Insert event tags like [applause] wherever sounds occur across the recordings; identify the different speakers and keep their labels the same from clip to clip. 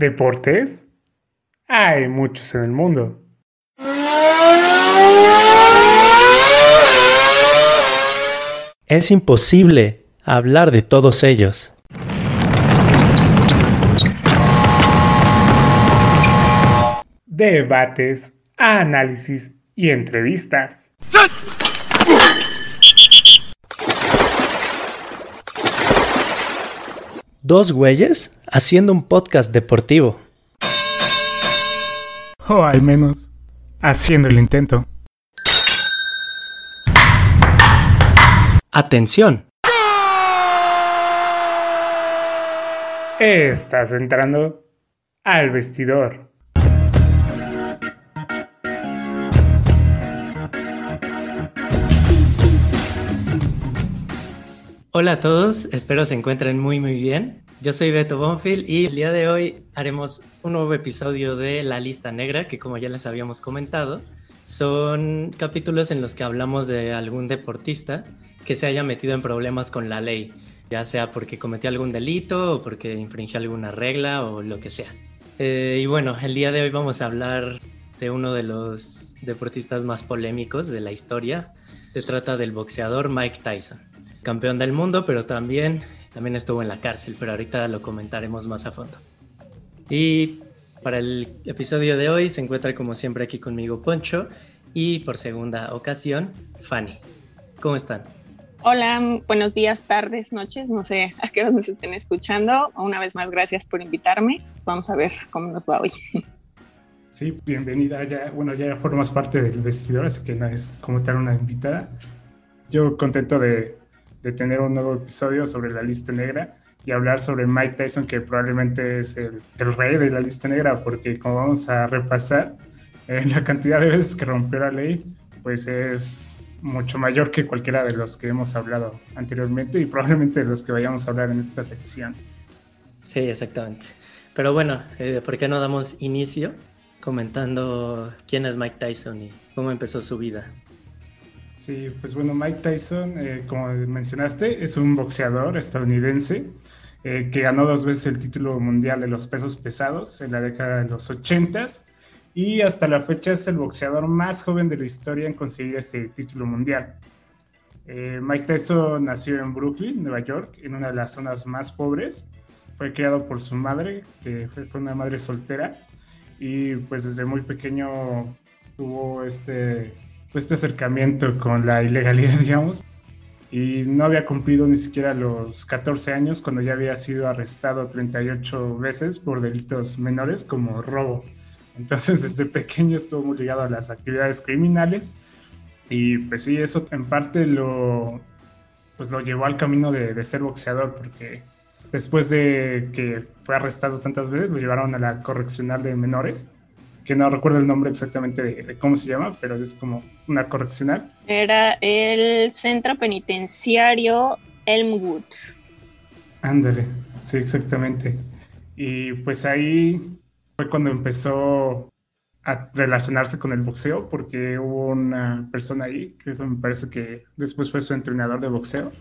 Speaker 1: ¿Deportes? Hay muchos en el mundo.
Speaker 2: Es imposible hablar de todos ellos.
Speaker 1: Debates, análisis y entrevistas.
Speaker 2: Dos güeyes haciendo un podcast deportivo.
Speaker 1: O al menos, haciendo el intento.
Speaker 2: Atención.
Speaker 1: Estás entrando al vestidor.
Speaker 2: Hola a todos, espero se encuentren muy muy bien. Yo soy Beto Bonfield y el día de hoy haremos un nuevo episodio de La Lista Negra, que como ya les habíamos comentado, son capítulos en los que hablamos de algún deportista que se haya metido en problemas con la ley, ya sea porque cometió algún delito o porque infringió alguna regla o lo que sea. Eh, y bueno, el día de hoy vamos a hablar de uno de los deportistas más polémicos de la historia. Se trata del boxeador Mike Tyson campeón del mundo, pero también, también estuvo en la cárcel, pero ahorita lo comentaremos más a fondo. Y para el episodio de hoy se encuentra como siempre aquí conmigo Poncho y por segunda ocasión Fanny. ¿Cómo están?
Speaker 3: Hola, buenos días, tardes, noches, no sé a qué hora nos estén escuchando. Una vez más, gracias por invitarme. Vamos a ver cómo nos va hoy.
Speaker 1: Sí, bienvenida. Ya, bueno, ya formas parte del vestidor, así que no es como tal una invitada. Yo contento de, de tener un nuevo episodio sobre la lista negra y hablar sobre Mike Tyson, que probablemente es el, rey de la lista negra, porque como vamos a repasar, eh, la cantidad de veces que rompió la ley, pues es mucho mayor que cualquiera de los que hemos hablado anteriormente y probablemente de los que vayamos a hablar en esta sección.
Speaker 2: Sí, exactamente. Pero bueno, eh, ¿por qué no damos inicio comentando quién es Mike Tyson y cómo empezó su vida?
Speaker 1: Sí, pues bueno, Mike Tyson, eh, como mencionaste, es un boxeador estadounidense eh, que ganó dos veces el título mundial de los pesos pesados en la década de los 80 y hasta la fecha es el boxeador más joven de la historia en conseguir este título mundial. Eh, Mike Tyson nació en Brooklyn, Nueva York, en una de las zonas más pobres. Fue criado por su madre, que fue una madre soltera, y pues desde muy pequeño tuvo este este acercamiento con la ilegalidad, [laughs] digamos, y no había cumplido ni siquiera los 14 años cuando ya había sido arrestado 38 veces por delitos menores como robo. Entonces [laughs] desde pequeño estuvo muy ligado a las actividades criminales y pues sí, eso en parte lo, pues lo llevó al camino de, de ser boxeador porque después de que fue arrestado tantas veces lo llevaron a la correccional de menores que no recuerdo el nombre exactamente de, cómo se llama, pero es como una correccional.
Speaker 3: Era el centro penitenciario Elmwood.
Speaker 1: Ándale, sí, exactamente. Y pues ahí fue cuando empezó a relacionarse con el boxeo, porque hubo una persona ahí, que me parece que después fue su entrenador de boxeo,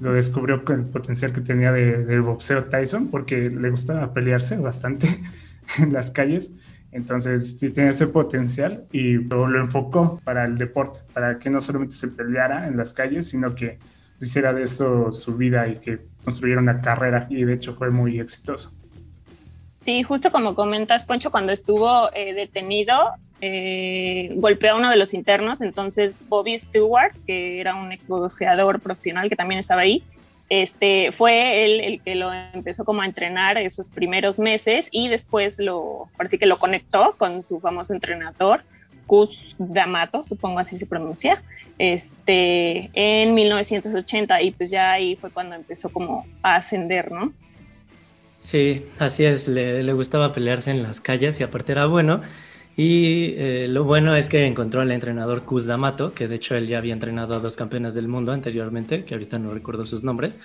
Speaker 1: lo descubrió con el potencial que tenía de, del boxeo Tyson, porque le gustaba pelearse bastante [laughs] en las calles entonces sí tiene ese potencial y lo, lo, enfocó para el deporte, para que no solamente se peleara en las calles, sino que hiciera de eso su vida y que construyera una carrera y de hecho fue muy exitoso.
Speaker 3: Sí, justo como comentas, Poncho, cuando estuvo eh, detenido, eh, golpeó a uno de los internos, entonces Bobby Stewart, que era un exboxeador profesional que también estaba ahí, este, fue él el que lo empezó como a entrenar esos primeros meses y después lo, parece que lo conectó con su famoso entrenador, Kuz D'Amato, supongo así se pronuncia, este, en 1980 y pues ya ahí fue cuando empezó como a ascender, ¿no?
Speaker 2: Sí, así es, le, le gustaba pelearse en las calles y aparte era bueno. Y eh, lo bueno es que encontró al entrenador Kuz D'Amato, que de hecho él ya había entrenado a dos campeones del mundo anteriormente, que ahorita no recuerdo sus nombres,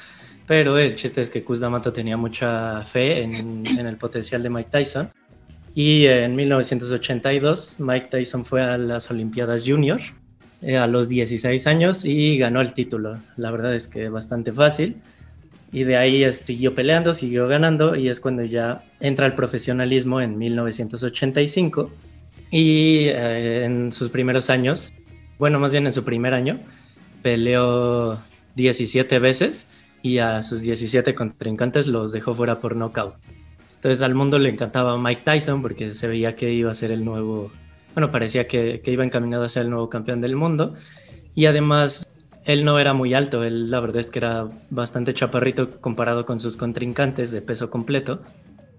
Speaker 2: pero el chiste es que Kuz D'Amato tenía mucha fe en, el potencial de Mike Tyson. Y en 1982 Mike Tyson fue a las Olimpiadas Junior eh, a los 16 años y ganó el título. La verdad es que bastante fácil. y de ahí siguió peleando, siguió ganando y es cuando ya entra al profesionalismo en 1985 y eh, en sus primeros años, bueno, más bien en su primer año, peleó 17 veces y a sus 17 contrincantes los dejó fuera por nocaut. Entonces al mundo le encantaba Mike Tyson porque se veía que iba a ser el nuevo, bueno, parecía que, que iba encaminado a ser el nuevo campeón del mundo. Y además él no era muy alto, él la verdad es que era bastante chaparrito comparado con sus contrincantes de peso completo,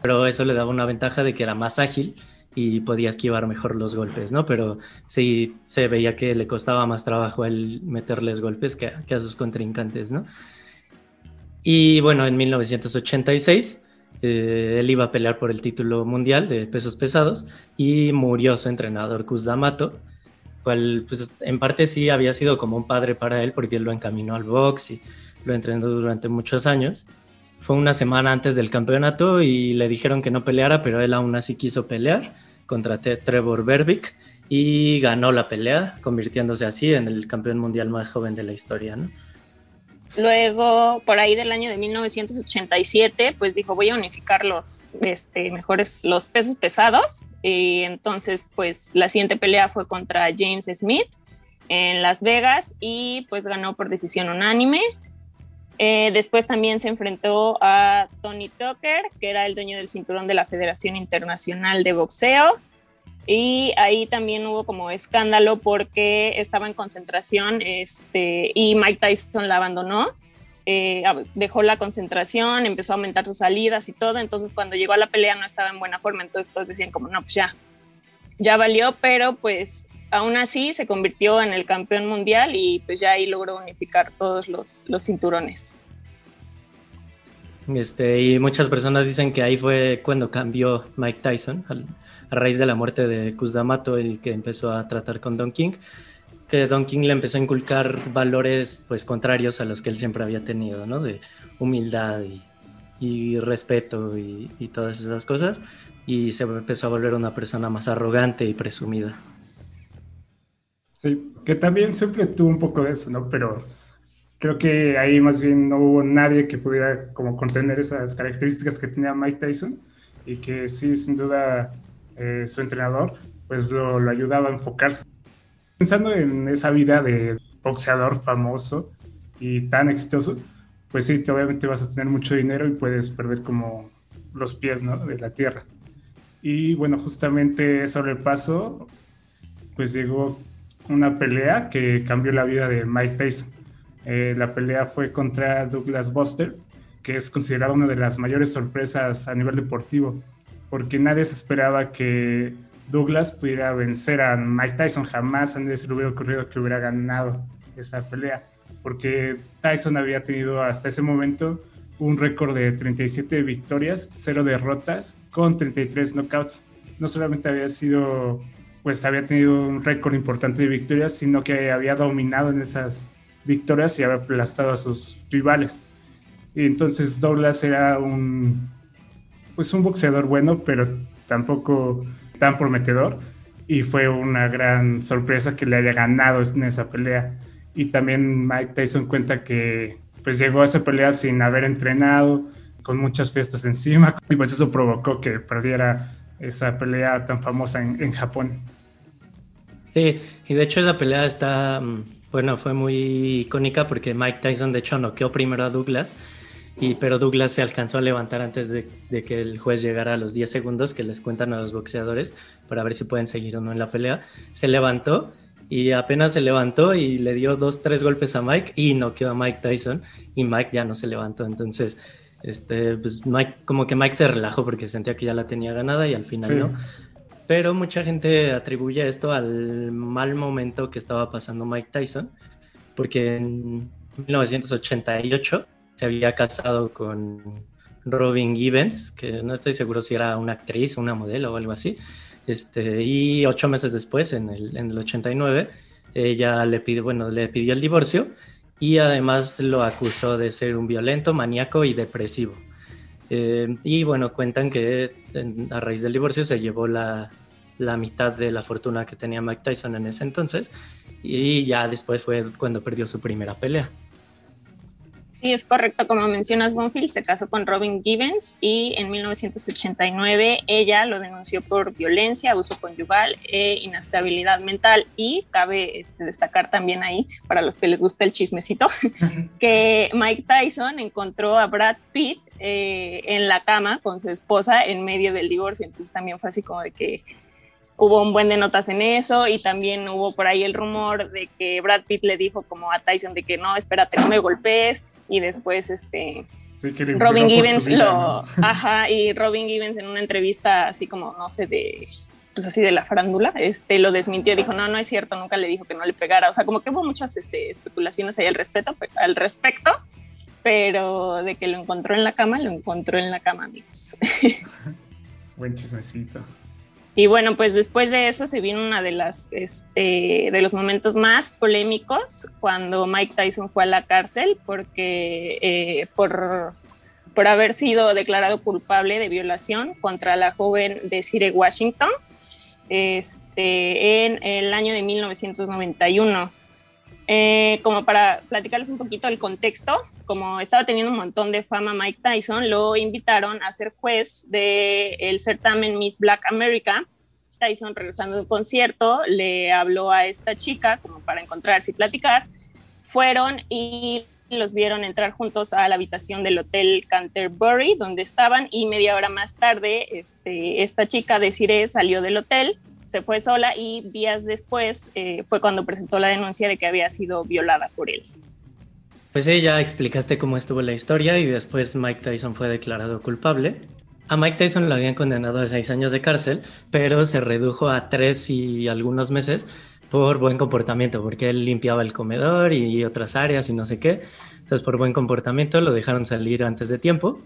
Speaker 2: pero eso le daba una ventaja de que era más ágil y podía esquivar mejor los golpes, ¿no? Pero sí se veía que le costaba más trabajo él meterles golpes que, a sus contrincantes, ¿no? Y bueno, en 1986 eh, él iba a pelear por el título mundial de pesos pesados y murió su entrenador Kuz D'Amato, cual pues en parte sí había sido como un padre para él porque él lo encaminó al box y lo entrenó durante muchos años. Fue una semana antes del campeonato y le dijeron que no peleara, pero él aún así quiso pelear contra Trevor Berbick y ganó la pelea, convirtiéndose así en el campeón mundial más joven de la historia, ¿no?
Speaker 3: Luego, por ahí del año de 1987, pues dijo, voy a unificar los este, mejores, los pesos pesados. Y entonces, pues la siguiente pelea fue contra James Smith en Las Vegas y pues ganó por decisión unánime. Eh, después también se enfrentó a Tony Tucker, que era el dueño del cinturón de la Federación Internacional de Boxeo. Y ahí también hubo como escándalo porque estaba en concentración este, y Mike Tyson la abandonó. Eh, dejó la concentración, empezó a aumentar sus salidas y todo. Entonces, cuando llegó a la pelea no estaba en buena forma. Entonces, todos decían, como, no, pues ya, ya valió, pero pues aún así se convirtió en el campeón mundial y pues ya ahí logró unificar todos los, los cinturones.
Speaker 2: Este, y muchas personas dicen que ahí fue cuando cambió Mike Tyson a raíz de la muerte de D'Amato y que empezó a tratar con Don King, que Don King le empezó a inculcar valores pues contrarios a los que él siempre había tenido, ¿no? De humildad y, respeto y, y, todas esas cosas, y se empezó a volver una persona más arrogante y presumida.
Speaker 1: Sí, que también siempre tuvo un poco de eso, ¿no? Pero creo que ahí más bien no hubo nadie que pudiera como contener esas características que tenía Mike Tyson y que sí, sin duda, eh, su entrenador, pues lo, lo, ayudaba a enfocarse. Pensando en esa vida de boxeador famoso y tan exitoso, pues sí, obviamente vas a tener mucho dinero y puedes perder como los pies ¿no? de la tierra. Y bueno, justamente sobre el paso, pues llegó una pelea que cambió la vida de Mike Tyson. Eh, la pelea fue contra Douglas Buster, que es considerado una de las mayores sorpresas a nivel deportivo porque nadie se esperaba que Douglas pudiera vencer a Mike Tyson. Jamás a nadie se le hubiera ocurrido que hubiera ganado esa pelea, porque Tyson había tenido hasta ese momento un récord de 37 victorias, 0 derrotas, con 33 knockouts. No solamente había sido, pues había tenido un récord importante de victorias, sino que había dominado en esas victorias y había aplastado a sus rivales. Y entonces Douglas era un pues un boxeador bueno, pero tampoco tan prometedor. Y fue una gran sorpresa que le haya ganado en esa pelea. Y también Mike Tyson cuenta que pues llegó a esa pelea sin haber entrenado, con muchas fiestas encima, [laughs] y pues eso provocó que perdiera esa pelea tan famosa en, en Japón.
Speaker 2: Sí, y de hecho esa pelea está, mm, bueno, fue muy icónica porque Mike Tyson de hecho noqueó primero a Douglas y, pero Douglas se alcanzó a levantar antes de, que el juez llegara a los 10 segundos que les cuentan a los boxeadores para ver si pueden seguir o no en la pelea. Se levantó y apenas se levantó y le dio dos, tres golpes a Mike y noqueó a Mike Tyson y Mike ya no se levantó. Entonces, este, pues Mike, como que Mike se relajó porque sentía que ya la tenía ganada y al final no. Pero mucha gente atribuye esto al mal momento que estaba pasando Mike Tyson, porque en 1988 se había casado con Robin Gibbons, que no estoy seguro si era una actriz, una modelo o algo así. Este, y ocho meses después, en el, en el 89, ella le pidió, bueno, le pidió el divorcio y además lo acusó de ser un violento, maníaco y depresivo. Eh, y bueno, cuentan que a raíz del divorcio se llevó la, la, mitad de la fortuna que tenía Mike Tyson en ese entonces y ya después fue cuando perdió su primera pelea.
Speaker 3: Sí, es correcto. Como mencionas, Bonfield se casó con Robin Gibbons y en 1989 ella lo denunció por violencia, abuso conyugal e inestabilidad mental. Y cabe este, destacar también ahí, para los que les gusta el chismecito, que Mike Tyson encontró a Brad Pitt eh, en la cama con su esposa en medio del divorcio. Entonces también fue así como de que hubo un buen de notas en eso y también hubo por ahí el rumor de que Brad Pitt le dijo como a Tyson de que no, espérate, no me golpees y después este Robin Givens lo [laughs] ajá y Robin Givens en una entrevista así como no sé de pues así de la farándula este lo desmintió dijo no no es cierto nunca le dijo que no le pegara o sea como que hubo muchas este, especulaciones ahí al respecto al respecto pero de que lo encontró en la cama lo encontró en la cama amigos. [laughs]
Speaker 1: Buen chismecito
Speaker 3: y bueno, pues después de eso se vino una de las este, de los momentos más polémicos cuando Mike Tyson fue a la cárcel porque eh, por, por haber sido declarado culpable de violación contra la joven Desiree Washington este, en el año de 1991. Eh, como para platicarles un poquito el contexto, como estaba teniendo un montón de fama Mike Tyson, lo invitaron a ser juez del el certamen Miss Black America. Tyson, regresando de un concierto, le habló a esta chica como para encontrarse y platicar. Fueron y los vieron entrar juntos a la habitación del hotel Canterbury, donde estaban, y media hora más tarde, este, esta chica, Desiree, salió del hotel se fue sola y días después eh, fue cuando presentó la denuncia de que había sido violada por él.
Speaker 2: Pues sí, ya explicaste cómo estuvo la historia y después Mike Tyson fue declarado culpable. A Mike Tyson lo habían condenado a seis años de cárcel, pero se redujo a tres y algunos meses por buen comportamiento, porque él limpiaba el comedor y otras áreas y no sé qué. Entonces, por buen comportamiento lo dejaron salir antes de tiempo.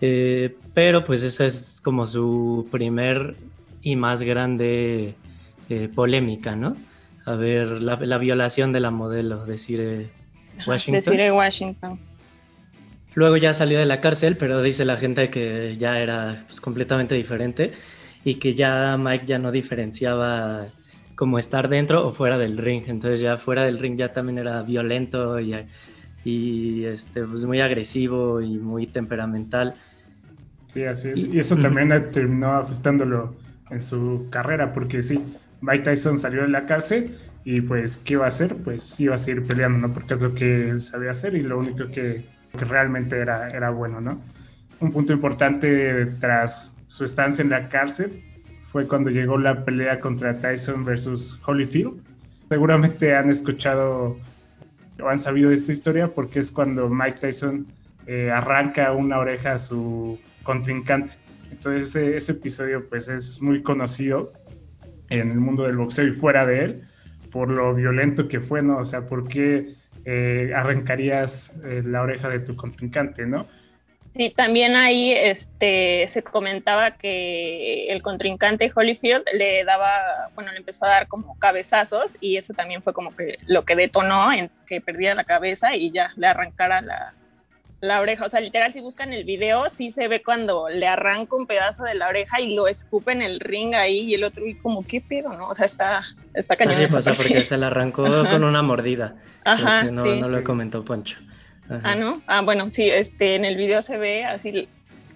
Speaker 2: Eh, pero pues esa es como su primer y más grande eh, polémica, ¿no? A ver, la, violación de la modelo de Cire Washington.
Speaker 3: De Washington.
Speaker 2: Luego ya salió de la cárcel, pero dice la gente que ya era pues, completamente diferente y que ya Mike ya no diferenciaba como estar dentro o fuera del ring. Entonces ya fuera del ring ya también era violento y, y este, pues muy agresivo y muy temperamental.
Speaker 1: Sí, así es. Y eso también terminó afectándolo en su carrera, porque sí, Mike Tyson salió de la cárcel y pues, ¿qué iba a hacer? Pues iba a seguir peleando, ¿no? Porque es lo que él sabía hacer y lo único que, que realmente era, era bueno, ¿no? Un punto importante tras su estancia en la cárcel fue cuando llegó la pelea contra Tyson versus Holyfield. Seguramente han escuchado o han sabido de esta historia porque es cuando Mike Tyson eh, arranca una oreja a su contrincante. Entonces ese, episodio pues es muy conocido en el mundo del boxeo y fuera de él por lo violento que fue, ¿no? O sea, ¿por qué eh, arrancarías eh, la oreja de tu contrincante, ¿no?
Speaker 3: Sí, también ahí este, se comentaba que el contrincante Holyfield le daba, bueno, le empezó a dar como cabezazos y eso también fue como que lo que detonó en que perdiera la cabeza y ya le arrancara la, la oreja. O sea, literal, si buscan el video, sí se ve cuando le arranca un pedazo de la oreja y lo escupe en el ring ahí y el otro, y como, ¿qué pedo, no? O sea, está, está cañón.
Speaker 2: Sí, pasa porque se le arrancó [laughs] con una mordida. Ajá. No, no lo comentó Poncho.
Speaker 3: Ah, ¿no? Ah, bueno, sí, este, en el video se ve así,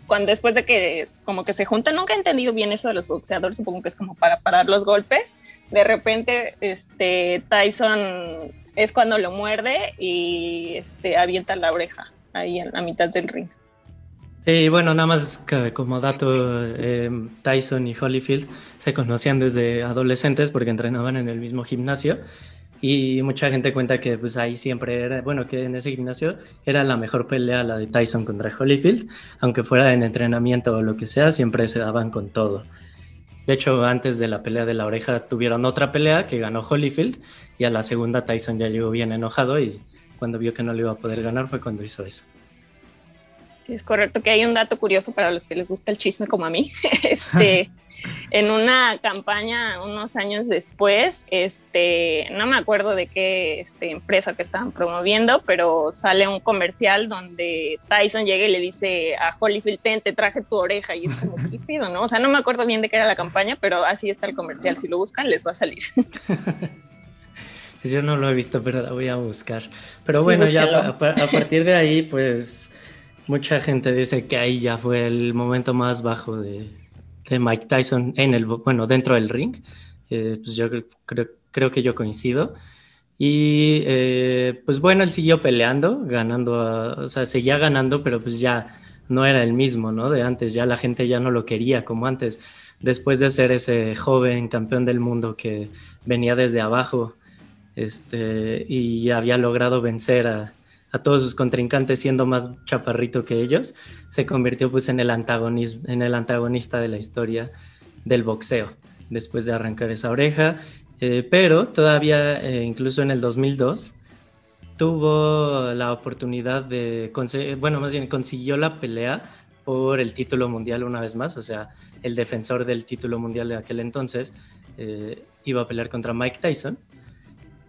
Speaker 3: cuando después de que como que se juntan, nunca he entendido bien eso de los boxeadores, supongo que es como para parar los golpes. De repente, este, Tyson es cuando lo muerde y este, avienta la oreja ahí en la mitad del ring.
Speaker 2: Y bueno, nada más como dato, eh, Tyson y Holyfield se conocían desde adolescentes porque entrenaban en el mismo gimnasio y mucha gente cuenta que pues ahí siempre era, bueno, que en ese gimnasio era la mejor pelea la de Tyson contra Holyfield, aunque fuera en entrenamiento o lo que sea, siempre se daban con todo. De hecho, antes de la pelea de la oreja tuvieron otra pelea que ganó Holyfield y a la segunda Tyson ya llegó bien enojado y cuando vio que no le iba a poder ganar fue cuando hizo eso.
Speaker 3: Sí, es correcto que hay un dato curioso para los que les gusta el chisme como a mí. [laughs] Este, [laughs] en una campaña unos años después, este, no me acuerdo de qué este, empresa que estaban promoviendo, pero sale un comercial donde Tyson llega y le dice a Holyfield, te traje tu oreja y es como, ¿qué pido, no? O sea, no me acuerdo bien de qué era la campaña, pero así está el comercial. Si lo buscan, les va a salir. [laughs]
Speaker 2: Yo no lo he visto, pero la voy a buscar. Pero bueno, ya a, partir de ahí, pues mucha gente dice que ahí ya fue el momento más bajo de, Mike Tyson en el, bueno, dentro del ring. Eh, pues yo creo, creo, que yo coincido. Y eh, pues bueno, él siguió peleando, ganando, o sea, seguía ganando, pero pues ya no era el mismo, ¿no? De antes, ya la gente ya no lo quería como antes, después de ser ese joven campeón del mundo que venía desde abajo este, y había logrado vencer a, todos sus contrincantes siendo más chaparrito que ellos, se convirtió pues en el, en el antagonista de la historia del boxeo, después de arrancar esa oreja, eh, pero todavía, eh, incluso en el 2002, tuvo la oportunidad de, bueno, más bien consiguió la pelea por el título mundial una vez más, o sea, el defensor del título mundial de aquel entonces eh, iba a pelear contra Mike Tyson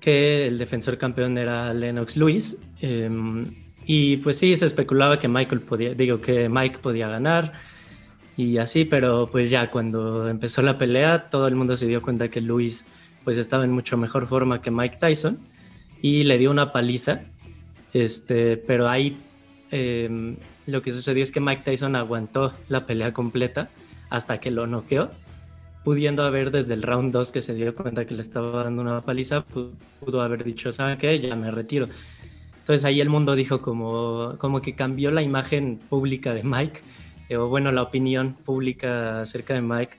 Speaker 2: que el defensor campeón era Lennox Lewis. Em, y pues sí, se especulaba que Michael podía, digo que Mike podía ganar y así, pero pues ya cuando empezó la pelea, todo el mundo se dio cuenta que Lewis pues estaba en mucho mejor forma que Mike Tyson y le dio una paliza. Este, pero ahí em, lo que sucedió es que Mike Tyson aguantó la pelea completa hasta que lo noqueó pudiendo haber desde el round 2 que se dio cuenta que le estaba dando una paliza, pudo haber dicho, ¿saben qué? Ya me retiro. Entonces ahí el mundo dijo como, como que cambió la imagen pública de Mike, eh, o bueno, la opinión pública acerca de Mike,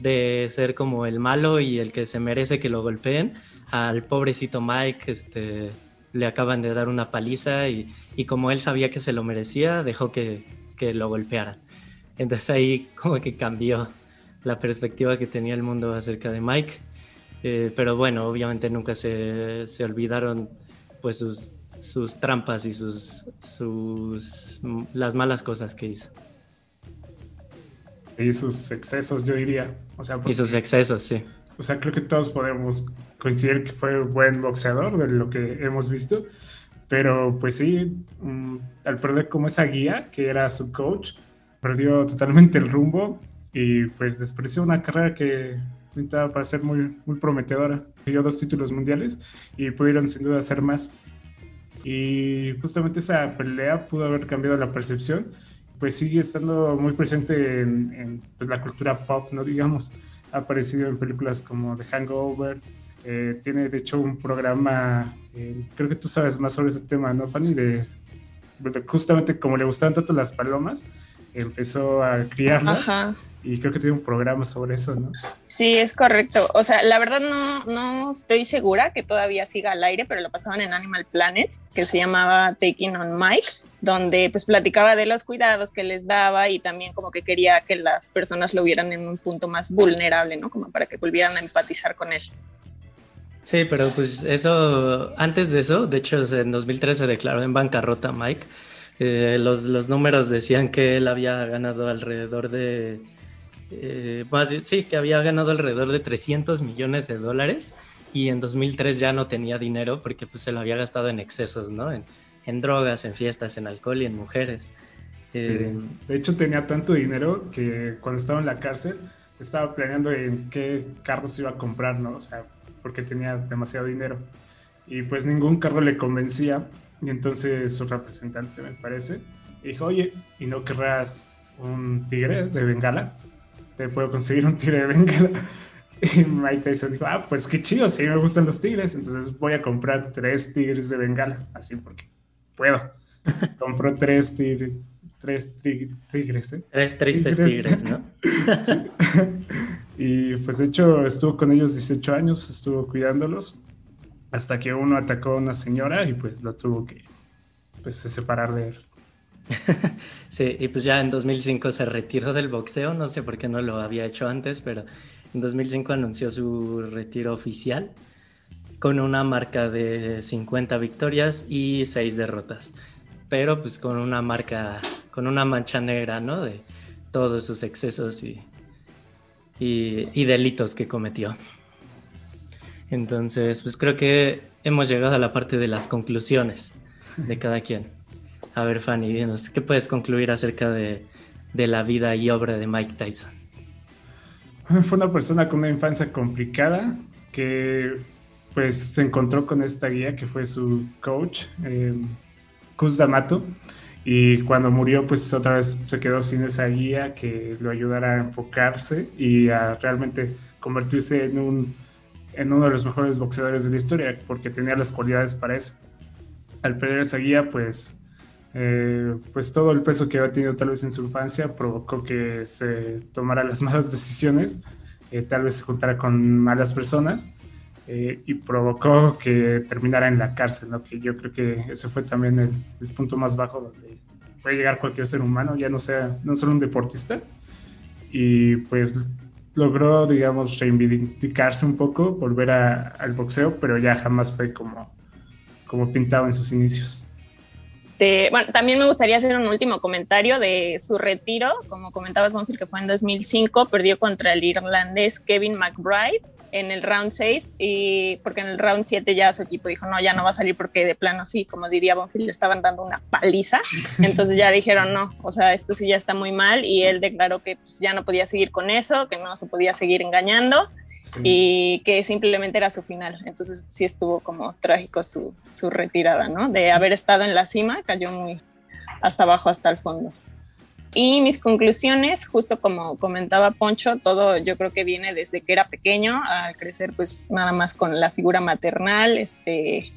Speaker 2: de ser como el malo y el que se merece que lo golpeen, al pobrecito Mike, este, le acaban de dar una paliza y, y como él sabía que se lo merecía, dejó que, que lo golpearan. Entonces ahí como que cambió la perspectiva que tenía el mundo acerca de Mike. Eh, pero bueno, obviamente nunca se, se olvidaron pues sus, sus, trampas y sus, sus las malas cosas que hizo.
Speaker 1: Y sus excesos, yo diría. O sea,
Speaker 2: y sus excesos, sí.
Speaker 1: O sea, creo que todos podemos coincidir que fue un buen boxeador de lo que hemos visto. Pero pues sí, mm, al perder como esa guía, que era su coach, perdió totalmente el rumbo y pues despreció una carrera que pintaba para ser muy, muy prometedora. Dio dos títulos mundiales y pudieron sin duda hacer más. Y justamente esa pelea pudo haber cambiado la percepción, pues sigue estando muy presente en, pues, la cultura pop, ¿no? Digamos, ha aparecido en películas como The Hangover, eh, tiene de hecho un programa, eh, creo que tú sabes más sobre ese tema, ¿no, Fanny? De, de, justamente como le gustaban tanto las palomas, empezó a criarlas. Ajá y creo que tiene un programa sobre eso, ¿no?
Speaker 3: Sí, es correcto. O sea, la verdad no, no estoy segura que todavía siga al aire, pero lo pasaban en Animal Planet, que se llamaba Taking on Mike, donde pues platicaba de los cuidados que les daba y también como que quería que las personas lo vieran en un punto más vulnerable, ¿no? Como para que volvieran a empatizar con él.
Speaker 2: Sí, pero pues eso, antes de eso, de hecho en 2013 declaró en bancarrota Mike. Eh, los, los números decían que él había ganado alrededor de eh, sí, que había ganado alrededor de 300 millones de dólares y en 2003 ya no tenía dinero porque pues se lo había gastado en excesos, ¿no? En, drogas, en fiestas, en alcohol y en mujeres.
Speaker 1: Eh, de hecho tenía tanto dinero que cuando estaba en la cárcel estaba planeando en qué carros iba a comprar, ¿no? O sea, porque tenía demasiado dinero. Y pues ningún carro le convencía y entonces su representante, me parece, dijo, oye, ¿y no querrás un tigre de Bengala? Te puedo conseguir un tigre de bengala. [laughs] Y Mike Tyson dijo, ah, pues qué chido, sí me gustan los tigres, entonces voy a comprar tres tigres de bengala, así porque puedo. [laughs] Compró tres tigres, tres tigres, ¿eh?
Speaker 2: Tres tristes tigres, ¿no? [laughs]
Speaker 1: Y pues de hecho estuvo con ellos 18 años, estuvo cuidándolos, hasta que uno atacó a una señora y pues lo tuvo que pues, separar de él. [laughs]
Speaker 2: sí, y pues ya en 2005 se retiró del boxeo, no sé por qué no lo había hecho antes, pero en 2005 anunció su retiro oficial con una marca de 50 victorias y 6 derrotas, pero pues con una marca, con una mancha negra, ¿no? De todos sus excesos y, y, delitos que cometió. Entonces, pues creo que hemos llegado a la parte de las conclusiones de cada quien. A ver, Fanny, dinos, ¿qué puedes concluir acerca de, la vida y obra de Mike Tyson?
Speaker 1: Fue una persona con una infancia complicada que pues se encontró con esta guía que fue su coach, eh, Kuz D'Amato, y cuando murió pues otra vez se quedó sin esa guía que lo ayudara a enfocarse y a realmente convertirse en, un, en uno de los mejores boxeadores de la historia, porque tenía las cualidades para eso. Al perder esa guía pues eh, pues todo el peso que había tenido tal vez en su infancia provocó que se tomara las [laughs] malas decisiones, eh, tal vez se juntara con malas personas eh, y provocó que terminara en la cárcel, ¿no? que yo creo que ese fue también el, punto más bajo donde puede llegar cualquier ser humano, ya no sea no solo un deportista, y pues logró, digamos, reivindicarse un poco, volver al boxeo, pero ya jamás fue como, como pintaba en sus inicios.
Speaker 3: Este, bueno, también me gustaría hacer un último comentario de su retiro. Como comentabas, Bonfield, que fue en 2005, perdió contra el irlandés Kevin McBride en el round 6 y porque en el round 7 ya su equipo dijo, no, ya no va a salir porque de plano sí, como diría Bonfield, le estaban dando una paliza. [laughs] Entonces ya dijeron, no, o sea, esto sí ya está muy mal y él declaró que pues, ya no podía seguir con eso, que no se podía seguir engañando y que simplemente era su final. Entonces sí estuvo como trágico su, su, retirada, ¿no? De haber estado en la cima, cayó muy hasta abajo, hasta el fondo. Y mis conclusiones, justo como comentaba Poncho, todo yo creo que viene desde que era pequeño, al crecer pues nada más con la figura maternal, este,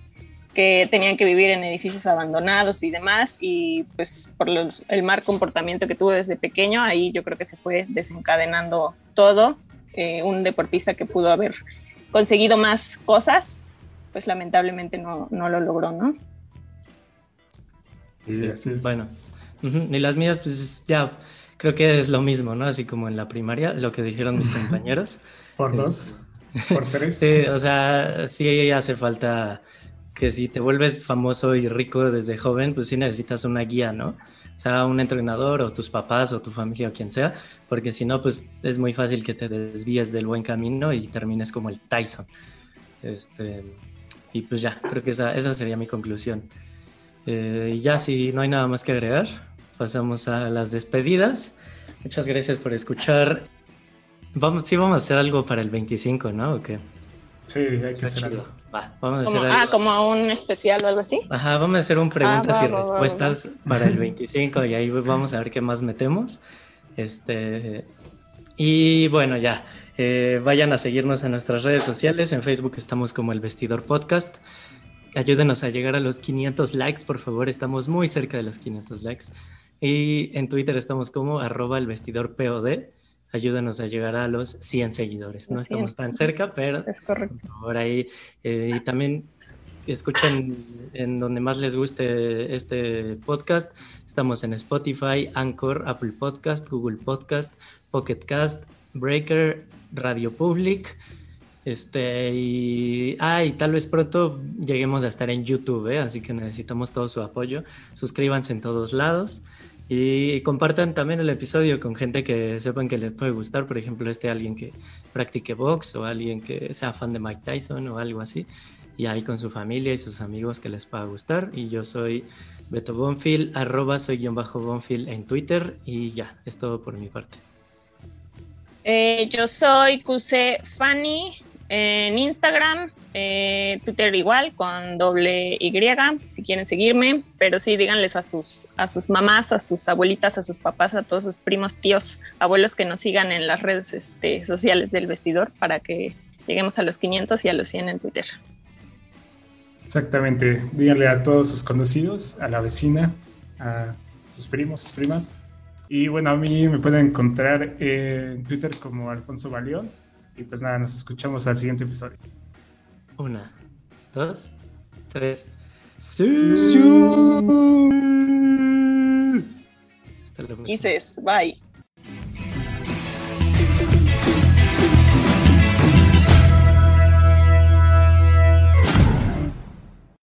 Speaker 3: que tenían que vivir en edificios abandonados y demás, y pues por el mal comportamiento que tuvo desde pequeño, ahí yo creo que se fue desencadenando todo eh, un deportista que pudo haber conseguido más cosas, pues lamentablemente no, no lo logró, ¿no?
Speaker 2: Bueno, y las mías, pues ya creo que es lo mismo, ¿no? Así como en la primaria, lo que dijeron mis compañeros.
Speaker 1: Por dos, [laughs] por tres.
Speaker 2: sí, o sea, sí hace falta que si te vuelves famoso y rico desde joven, pues sí necesitas una guía, ¿no? Sea un entrenador o tus papás o tu familia o quien sea, porque si no, pues es muy fácil que te desvíes del buen camino y termines como el Tyson. Este, y pues ya, creo que esa, esa sería mi conclusión. Eh, y ya, si no hay nada más que agregar, pasamos a las despedidas. Muchas gracias por escuchar. Vamos, sí, vamos a hacer algo para el 25, ¿no? ¿O?
Speaker 1: Sí, hay que hacer algo.
Speaker 3: vamos a hacer Ah, como un especial o algo así.
Speaker 2: Ajá, vamos a hacer un preguntas ah, y respuestas para el 25 y ahí vamos a ver qué más metemos. Este, y bueno, ya, eh, vayan a seguirnos en nuestras redes sociales. En Facebook estamos como El Vestidor Podcast. Ayúdenos a llegar a los 500 likes, por favor. Estamos muy cerca de los 500 likes. Y en Twitter estamos como arroba el vestidor POD ayúdanos a llegar a los 100 seguidores. No estamos tan cerca, pero
Speaker 3: es correcto.
Speaker 2: por ahí. Eh, y también escuchen en donde más les guste este podcast. Estamos en Spotify, Anchor, Apple Podcast, Google Podcast, Pocket Cast, Breaker, Radio Public. Este, y, ah, tal vez pronto lleguemos a estar en YouTube, ¿eh? así que necesitamos todo su apoyo. Suscríbanse en todos lados. Y compartan también el episodio con gente que sepan que les puede gustar, por ejemplo, este alguien que practique box o alguien que sea fan de Mike Tyson o algo así. Y ahí con su familia y sus amigos que les pueda gustar. Y yo soy Beto Bonfield, arroba soy guion bajo Bonfield en Twitter. Y ya, es todo por mi parte.
Speaker 3: Eh, yo soy QC Fanny en Instagram, eh, Twitter igual, con doble Y, si quieren seguirme, pero sí díganles a sus, a sus mamás, a sus abuelitas, a sus papás, a todos sus primos, tíos, abuelos que nos sigan en las redes este, sociales del vestidor para que lleguemos a los 500 y a los 100 en Twitter.
Speaker 1: Exactamente, díganle a todos sus conocidos, a la vecina, a sus primos, sus primas. Y bueno, a mí me pueden encontrar en Twitter como Alfonso Baleón y pues nada, nos escuchamos al siguiente episodio.
Speaker 2: Una, dos, tres.
Speaker 3: Quises, bye.